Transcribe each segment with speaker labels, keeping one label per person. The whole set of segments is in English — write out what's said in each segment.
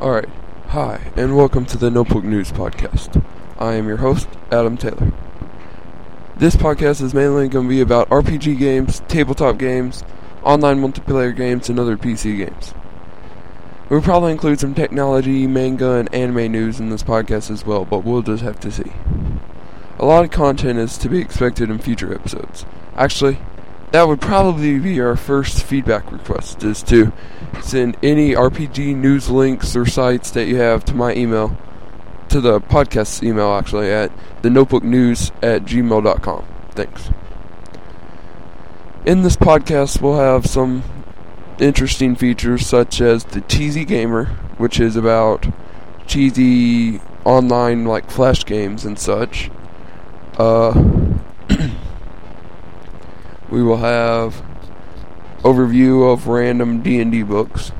Speaker 1: Alright, hi, and welcome to the Notebook News Podcast. I am your host, Adam Taylor. This podcast is mainly going to be about RPG games, tabletop games, online multiplayer games, and other PC games. We'll probably include some technology, manga, and anime news in this podcast as well, but we'll just have to see. A lot of content is to be expected in future episodes. Actually, that would probably be our first feedback request is to send any RPG news links or sites that you have to my email to the podcast email actually at the notebook news at gmail.com. Thanks. In this podcast we'll have some interesting features such as the cheesy gamer, which is about cheesy online like flash games and such. Uh we will have overview of random D&D books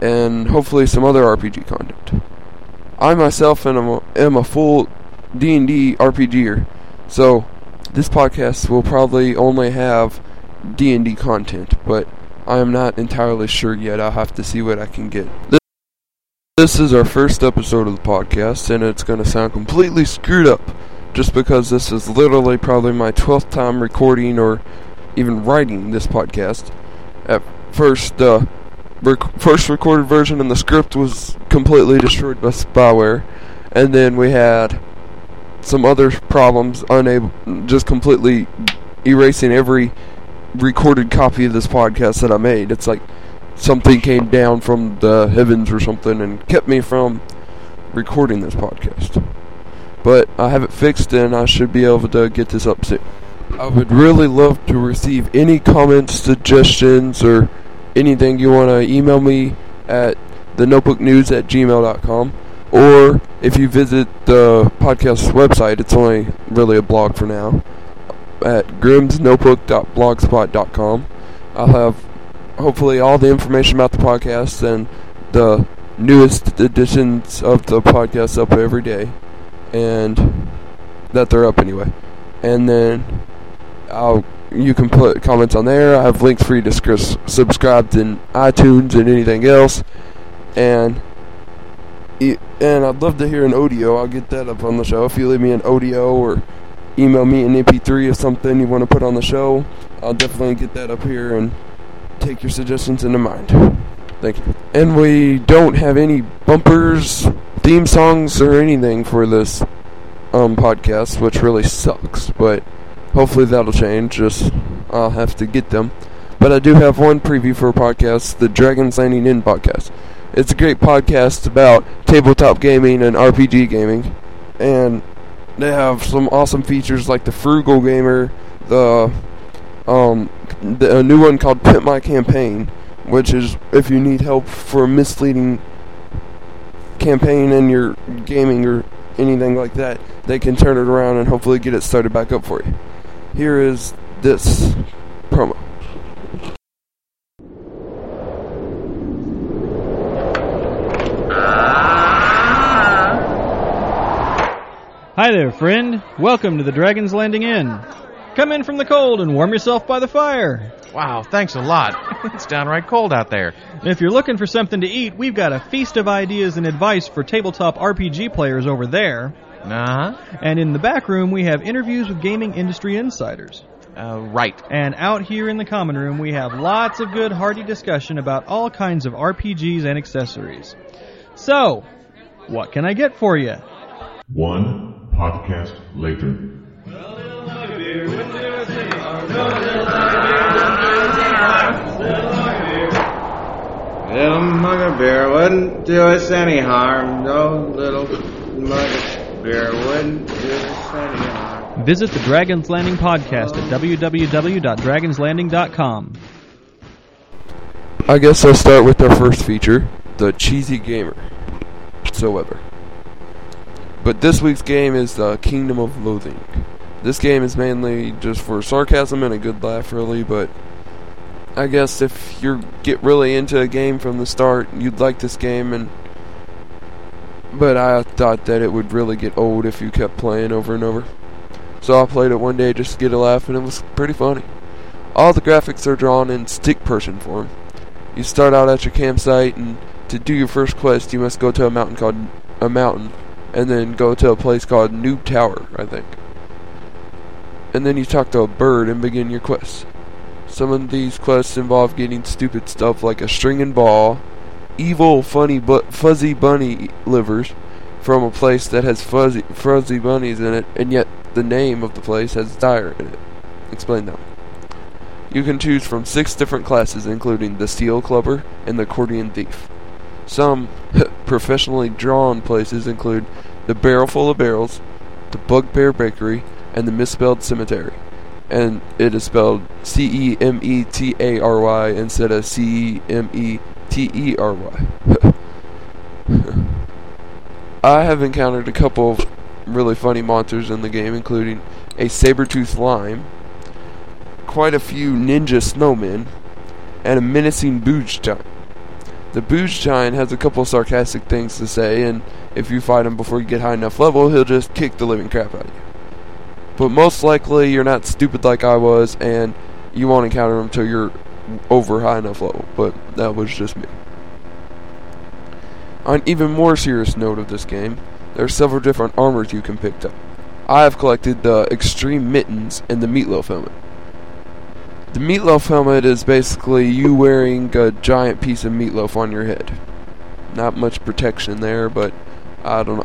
Speaker 1: and hopefully some other RPG content. I myself am a, am a full D&D RPGer, so this podcast will probably only have D&D content, but I am not entirely sure yet. I'll have to see what I can get. This is our first episode of the podcast, and it's going to sound completely screwed up just because this is literally probably my 12th time recording or even writing this podcast. At first, the uh, rec- first recorded version and the script was completely destroyed by spyware, and then we had some other problems, unable, just completely erasing every recorded copy of this podcast that I made. It's like something came down from the heavens or something and kept me from recording this podcast but I have it fixed and I should be able to get this up soon. I would really love to receive any comments, suggestions, or anything you want to email me at the notebooknews at gmail.com. Or if you visit the podcast website, it's only really a blog for now, at grimsnotebook.blogspot.com. I'll have hopefully all the information about the podcast and the newest editions of the podcast up every day and that they're up anyway. And then I'll you can put comments on there. I have links for you to subscribe to iTunes and anything else. And and I'd love to hear an audio. I'll get that up on the show. If you leave me an audio or email me an MP3 of something you want to put on the show, I'll definitely get that up here and take your suggestions into mind. Thank you. And we don't have any bumpers theme songs or anything for this um, podcast, which really sucks. But hopefully that'll change. Just I'll have to get them. But I do have one preview for a podcast, the Dragon's Landing Inn podcast. It's a great podcast about tabletop gaming and RPG gaming, and they have some awesome features like the Frugal Gamer, the um, the, a new one called Pimp My Campaign, which is if you need help for misleading campaign in your gaming or anything like that, they can turn it around and hopefully get it started back up for you. Here is this promo.
Speaker 2: Hi there, friend. Welcome to the Dragon's Landing Inn. Come in from the cold and warm yourself by the fire.
Speaker 3: Wow, thanks a lot. it's downright cold out there.
Speaker 2: If you're looking for something to eat, we've got a feast of ideas and advice for tabletop RPG players over there.
Speaker 3: Uh huh.
Speaker 2: And in the back room, we have interviews with gaming industry insiders.
Speaker 3: Uh, right.
Speaker 2: And out here in the common room, we have lots of good, hearty discussion about all kinds of RPGs and accessories. So, what can I get for you?
Speaker 4: One podcast later.
Speaker 5: Little mug of beer wouldn't do us any harm. No little mug of beer wouldn't do us any harm.
Speaker 2: Visit the Dragon's Landing podcast at www.dragonslanding.com.
Speaker 1: I guess I'll start with our first feature, the Cheesy Gamer. So ever. But this week's game is the Kingdom of Loathing. This game is mainly just for sarcasm and a good laugh, really, but I guess if you get really into a game from the start, you'd like this game, and but I thought that it would really get old if you kept playing over and over. So I played it one day just to get a laugh, and it was pretty funny. All the graphics are drawn in stick person form. You start out at your campsite, and to do your first quest, you must go to a mountain called a mountain, and then go to a place called Noob Tower, I think. And then you talk to a bird and begin your quest. Some of these quests involve getting stupid stuff like a string and ball, evil, funny, but fuzzy bunny livers from a place that has fuzzy, fuzzy bunnies in it, and yet the name of the place has dire in it. Explain that. You can choose from six different classes, including the Steel Clubber and the Accordion Thief. Some professionally drawn places include the Barrel Full of Barrels, the Bugbear Bakery, and the Misspelled Cemetery. And it is spelled C E M E T A R Y instead of C E M E T E R Y. I have encountered a couple of really funny monsters in the game, including a saber-toothed lime, quite a few ninja snowmen, and a menacing booge giant. The booge giant has a couple sarcastic things to say, and if you fight him before you get high enough level, he'll just kick the living crap out of you. But most likely, you're not stupid like I was, and you won't encounter them until you're over high enough level. But that was just me. On even more serious note of this game, there are several different armors you can pick up. I have collected the Extreme Mittens and the Meatloaf helmet. The Meatloaf helmet is basically you wearing a giant piece of meatloaf on your head. Not much protection there, but I don't know.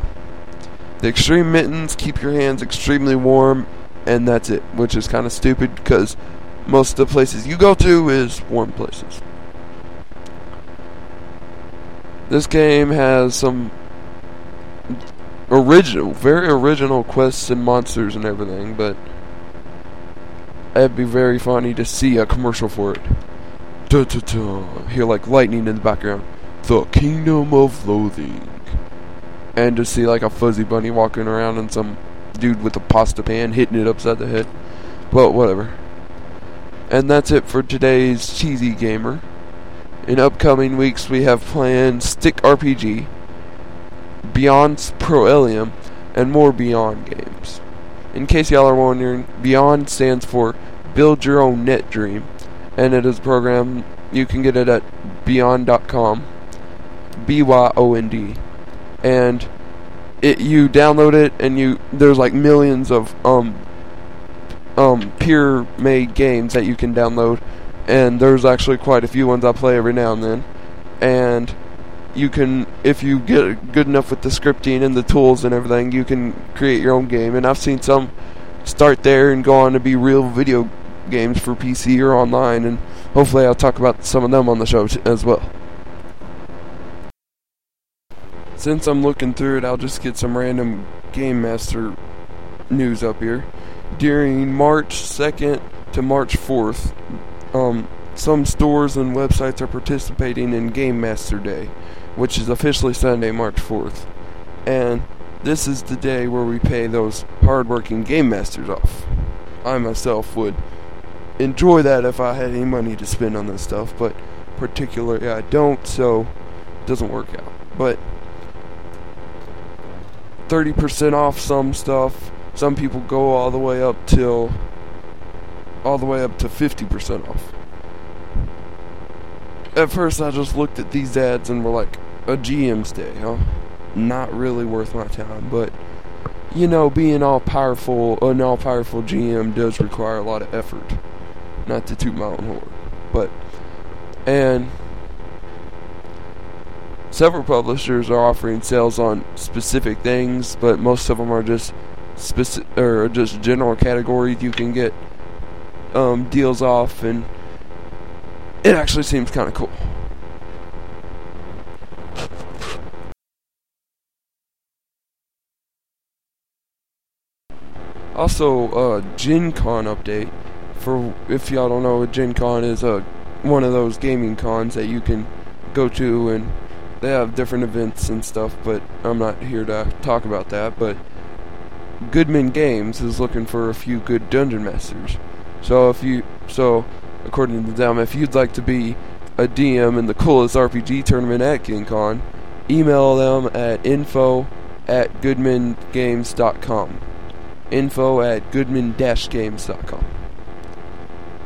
Speaker 1: The Extreme Mittens keep your hands extremely warm, and that's it, which is kind of stupid because most of the places you go to is warm places. This game has some original, very original quests and monsters and everything, but it'd be very funny to see a commercial for it. Duh, duh, duh. Hear like lightning in the background. The Kingdom of Loathing. And to see like a fuzzy bunny walking around and some dude with a pasta pan hitting it upside the head. But whatever. And that's it for today's Cheesy Gamer. In upcoming weeks, we have planned Stick RPG, BYOND Proelium, and more BYOND games. In case y'all are wondering, BYOND stands for Build Your Own Net Dream, and it is a program you can get it at byond.com, B Y O N D, and it you download it and you there's like millions of um um peer made games that you can download and there's actually quite a few ones I play every now and then. And you can, if you get good enough with the scripting and the tools and everything, you can create your own game. And I've seen some start there and go on to be real video games for PC or online. And hopefully, I'll talk about some of them on the show t- as well. Since I'm looking through it, I'll just get some random Game Master news up here. During March 2nd to March 4th, um, some stores and websites are participating in Game Master Day, which is officially Sunday, March 4th. And this is the day where we pay those hardworking Game Masters off. I myself would enjoy that if I had any money to spend on this stuff, but particularly I don't, so it doesn't work out. But 30% off some stuff. Some people go all the way up till all the way up to 50% off. At first, I just looked at these ads and were like, a GM's day, huh? Not really worth my time, but you know, being all powerful, an all powerful GM does require a lot of effort. Not to toot my own horn, but and several publishers are offering sales on specific things, but most of them are just specific or just general categories you can get um, deals off, and it actually seems kind of cool. Also, uh, Gen Con update. For if y'all don't know, Gen Con is a one of those gaming cons that you can go to, and they have different events and stuff. But I'm not here to talk about that. But Goodman Games is looking for a few good dungeon masters. So if you so according to them, if you'd like to be a DM in the coolest RPG tournament at Con, email them at info at goodmangames.com. Info at goodman-games.com.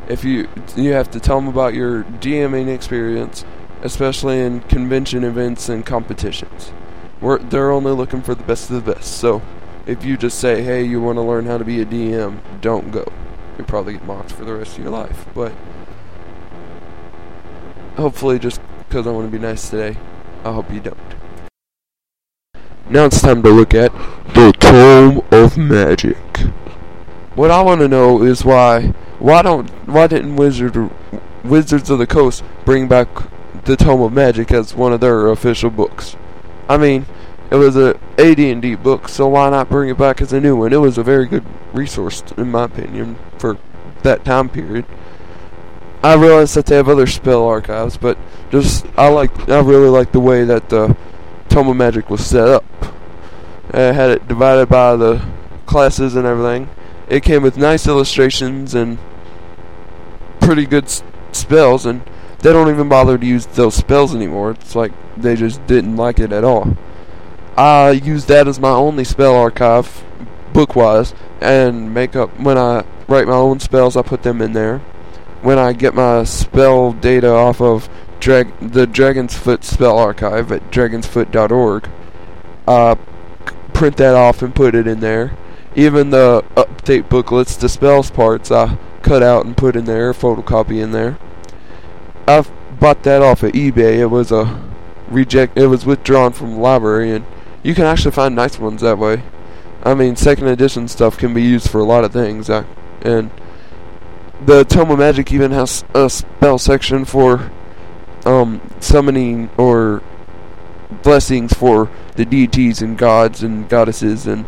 Speaker 1: If you you have to tell them about your DMing experience especially in convention events and competitions. We're, they're only looking for the best of the best. So if you just say, hey, you want to learn how to be a DM, don't go. You'll probably get mocked for the rest of your life. But hopefully, just because I want to be nice today, I hope you don't. Now it's time to look at the Tome of Magic. What I want to know is why why don't why didn't Wizard Wizards of the Coast bring back the Tome of Magic as one of their official books? I mean, it was a AD&D book, so why not bring it back as a new one? It was a very good resource, in my opinion, for that time period. I realize that they have other spell archives, but just I like I really like the way that the Tome of Magic was set up. It had it divided by the classes and everything. It came with nice illustrations and pretty good spells, and they don't even bother to use those spells anymore. It's like they just didn't like it at all. I use that as my only spell archive, book wise, and make up when I write my own spells. I put them in there. When I get my spell data off of drag the Dragon's Foot spell archive at dragonsfoot.org, c- print that off and put it in there. Even the update booklets, the spells parts, I cut out and put in there, photocopy in there. I bought that off of eBay. It was a reject. It was withdrawn from the library, and you can actually find nice ones that way. I mean, second edition stuff can be used for a lot of things, uh, and the Tome of Magic even has a spell section for um, summoning or blessings for the deities and gods and goddesses, and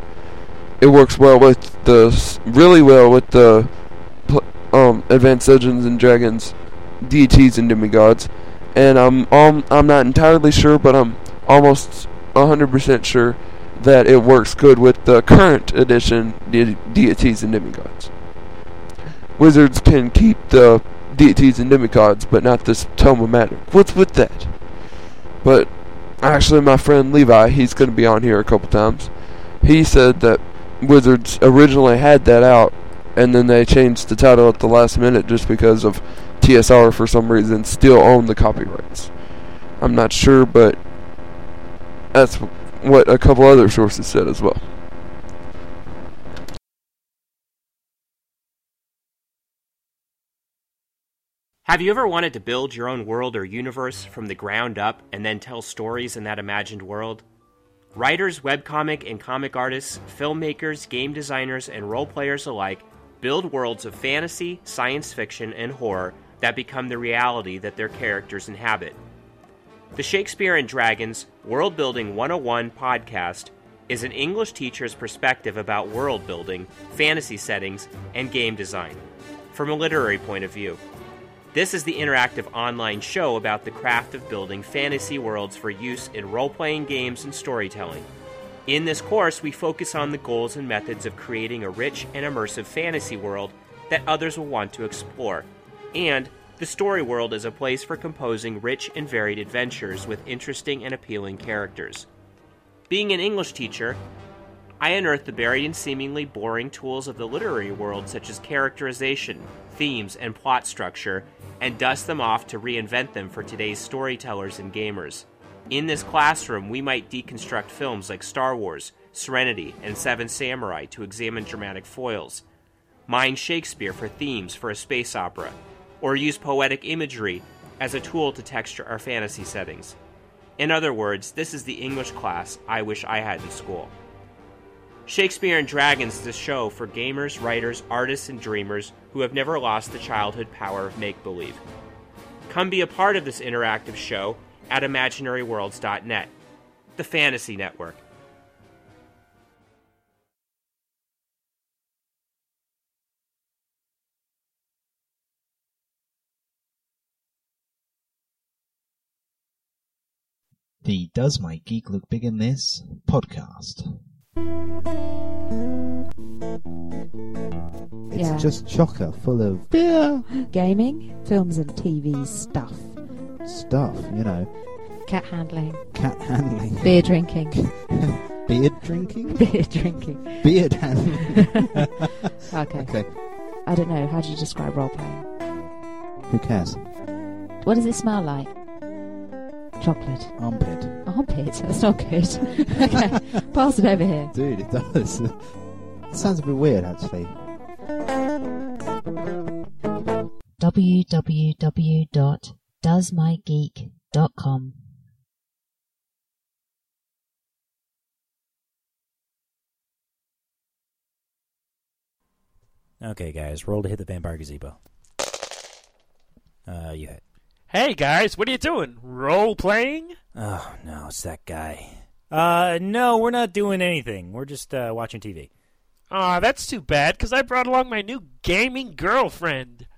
Speaker 1: it works well with the really well with the um, Advanced Dungeons and Dragons deities and demigods. And I'm um, I'm not entirely sure, but I'm almost 100% sure that it works good with the current edition de- deities and demigods. Wizards can keep the deities and demigods, but not this Tome of Magic. What's with that? But actually, my friend Levi, he's going to be on here a couple times. He said that Wizards originally had that out, and then they changed the title at the last minute just because of TSR for some reason still own the copyrights. I'm not sure, but that's what a couple other sources said as well.
Speaker 6: Have you ever wanted to build your own world or universe from the ground up and then tell stories in that imagined world? Writers, webcomic and comic artists, filmmakers, game designers, and role players alike build worlds of fantasy, science fiction, and horror that become the reality that their characters inhabit. The Shakespeare and Dragons World Building 101 podcast is an English teacher's perspective about world building, fantasy settings, and game design from a literary point of view. This is the interactive online show about the craft of building fantasy worlds for use in role playing games and storytelling. In this course, we focus on the goals and methods of creating a rich and immersive fantasy world that others will want to explore. And the story world is a place for composing rich and varied adventures with interesting and appealing characters. Being an English teacher, I unearth the buried and seemingly boring tools of the literary world, such as characterization, themes, and plot structure, and dust them off to reinvent them for today's storytellers and gamers. In this classroom, we might deconstruct films like Star Wars, Serenity, and Seven Samurai to examine dramatic foils, mine Shakespeare for themes for a space opera, or use poetic imagery as a tool to texture our fantasy settings. In other words, this is the English class I wish I had in school. Shakespeare and Dragons is a show for gamers, writers, artists, and dreamers who have never lost the childhood power of make believe. Come be a part of this interactive show at imaginaryworlds.net, the fantasy network.
Speaker 7: The Does My Geek Look Big in This podcast.
Speaker 8: It's
Speaker 9: Yeah.
Speaker 8: just chocker full of beer
Speaker 9: Gaming, films and TV stuff,
Speaker 8: stuff, you know.
Speaker 9: cat handling,
Speaker 8: Cat handling,
Speaker 9: beer drinking,
Speaker 8: beard drinking,
Speaker 9: beer drinking.
Speaker 8: beard handling.
Speaker 9: Okay.
Speaker 8: okay,
Speaker 9: I don't know. How do you describe role playing?
Speaker 8: who cares?
Speaker 9: What does it smell like? Chocolate.
Speaker 8: Armpit.
Speaker 9: Armpit. That's not good. okay, pass it over here.
Speaker 8: Dude, it does. it sounds a bit weird, actually.
Speaker 10: www.doesmygeek.com.
Speaker 11: Okay, guys, roll to hit the vampire gazebo. Uh, you hit.
Speaker 12: Hey guys, what are you doing? Role playing?
Speaker 11: Oh no, it's that guy. Uh, no, we're not doing anything. We're just uh, watching TV.
Speaker 12: Aw, that's too bad, because I brought along my new gaming girlfriend.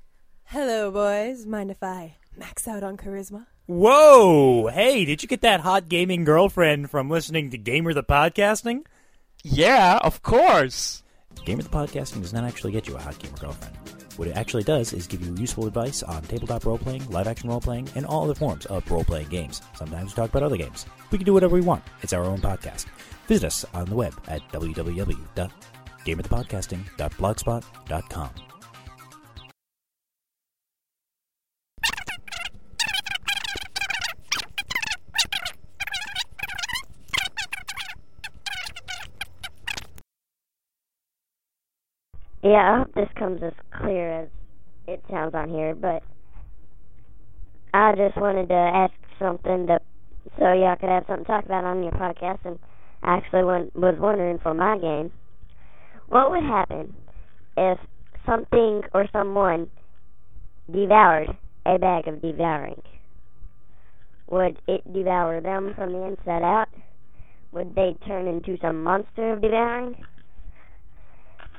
Speaker 13: Hello, boys. Mind if I max out on charisma?
Speaker 11: Whoa! Hey, did you get that hot gaming girlfriend from listening to Gamer the Podcasting?
Speaker 12: Yeah, of course.
Speaker 11: Gamer the Podcasting does not actually get you a hot gamer girlfriend. What it actually does is give you useful advice on tabletop role playing, live action role playing, and all other forms of role playing games. Sometimes we talk about other games. We can do whatever we want. It's our own podcast. Visit us on the web at www.gamerthepodcasting.blogspot.com.
Speaker 14: Yeah, I hope this comes as clear as it sounds on here, but I just wanted to ask something to so y'all could have something to talk about on your podcast, and I actually went, was wondering for my game, what would happen if something or someone devoured a bag of devouring? Would it devour them from the inside out? Would they turn into some monster of devouring?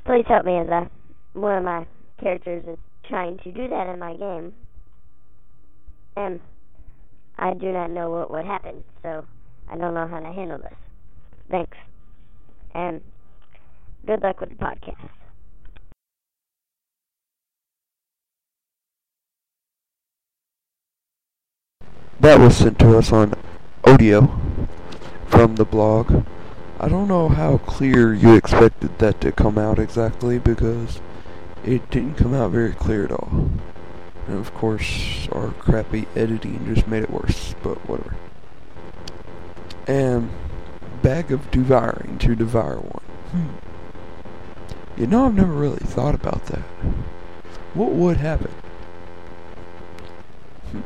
Speaker 14: Please help me as one of my characters is trying to do that in my game. And I do not know what would happen, so I don't know how to handle this. Thanks. And good luck with the podcast.
Speaker 1: That was sent to us on audio from the blog. I don't know how clear you expected that to come out exactly because it didn't come out very clear at all. And of course, our crappy editing just made it worse, but whatever. And bag of devouring to devour one. Hmm. You know, I've never really thought about that. What would happen? Hmm.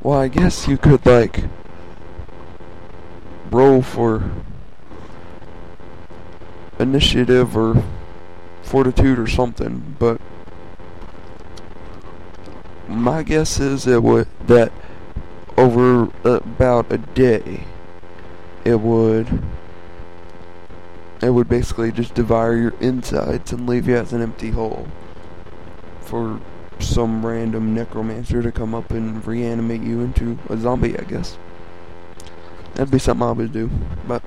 Speaker 1: Well, I guess you could, like, roll for initiative or fortitude or something, but my guess is it would that over uh, about a day it would it would basically just devour your insides and leave you as an empty hole for some random necromancer to come up and reanimate you into a zombie, I guess. That'd be something I would do, but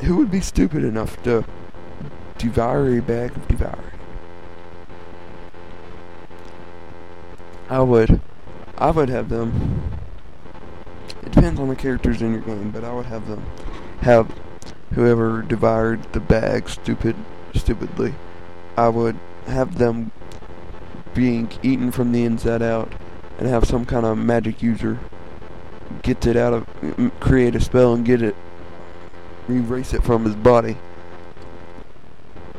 Speaker 1: who would be stupid enough to devour a bag of devouring? I would, I would have them. It depends on the characters in your game, but I would have them have whoever devoured the bag stupid, stupidly. I would have them being eaten from the inside out, and have some kind of magic user get it out of, create a spell and get it, erase it from his body.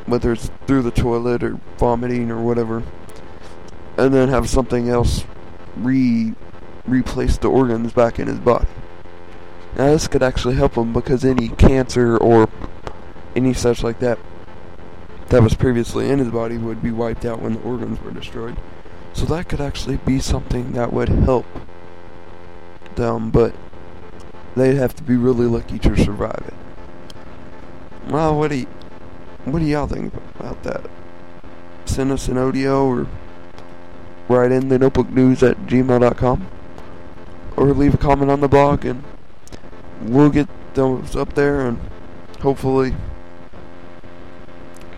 Speaker 1: Whether it's through the toilet or vomiting or whatever and then have something else re replace the organs back in his body. Now this could actually help him because any cancer or any such like that that was previously in his body would be wiped out when the organs were destroyed. So that could actually be something that would help them, but they'd have to be really lucky to survive it. Well, what do you, what do y'all think about that? Send us an audio or write in the notebook news at gmail.com or leave a comment on the blog and we'll get those up there and hopefully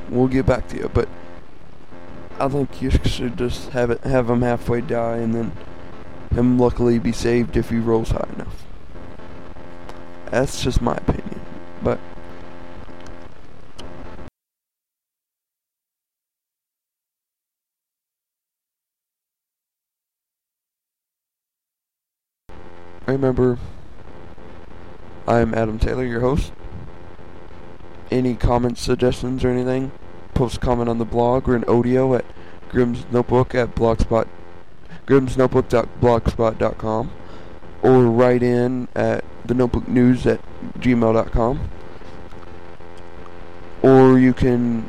Speaker 1: we'll get back to you but I think you should just have it have him halfway die and then him luckily be saved if he rolls high enough that's just my opinion but I remember, I'm Adam Taylor, your host. Any comments, suggestions, or anything, post a comment on the blog or an audio at Grim's Notebook at blogspot grimsnotebook.blogspot.com or write in at the notebook news at gmail.com or you can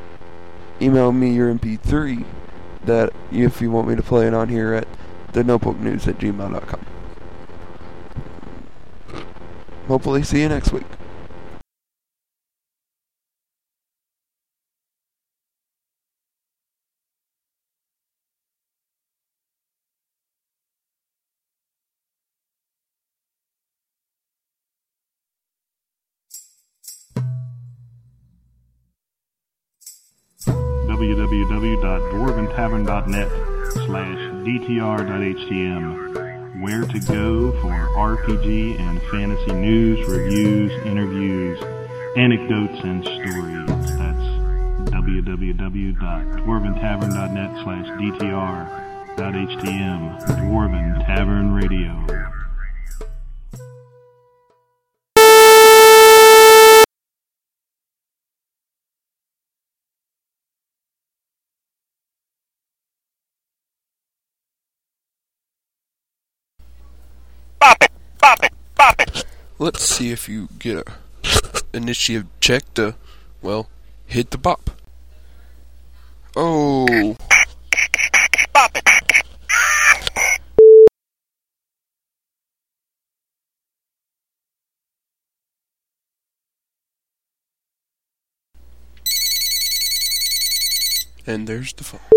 Speaker 1: email me your mp3 that if you want me to play it on here at the notebook news at gmail.com hopefully see you next week
Speaker 10: www.dwarventavern.net slash dtr.htm Where to go for RPG and fantasy news, reviews, interviews, anecdotes, and stories. That's www.dwarventavern.net slash dtr.htm Dwarven Tavern Radio.
Speaker 1: Let's see if you get a initiative check to, well, hit the bop. Oh. Bop it. And there's the phone.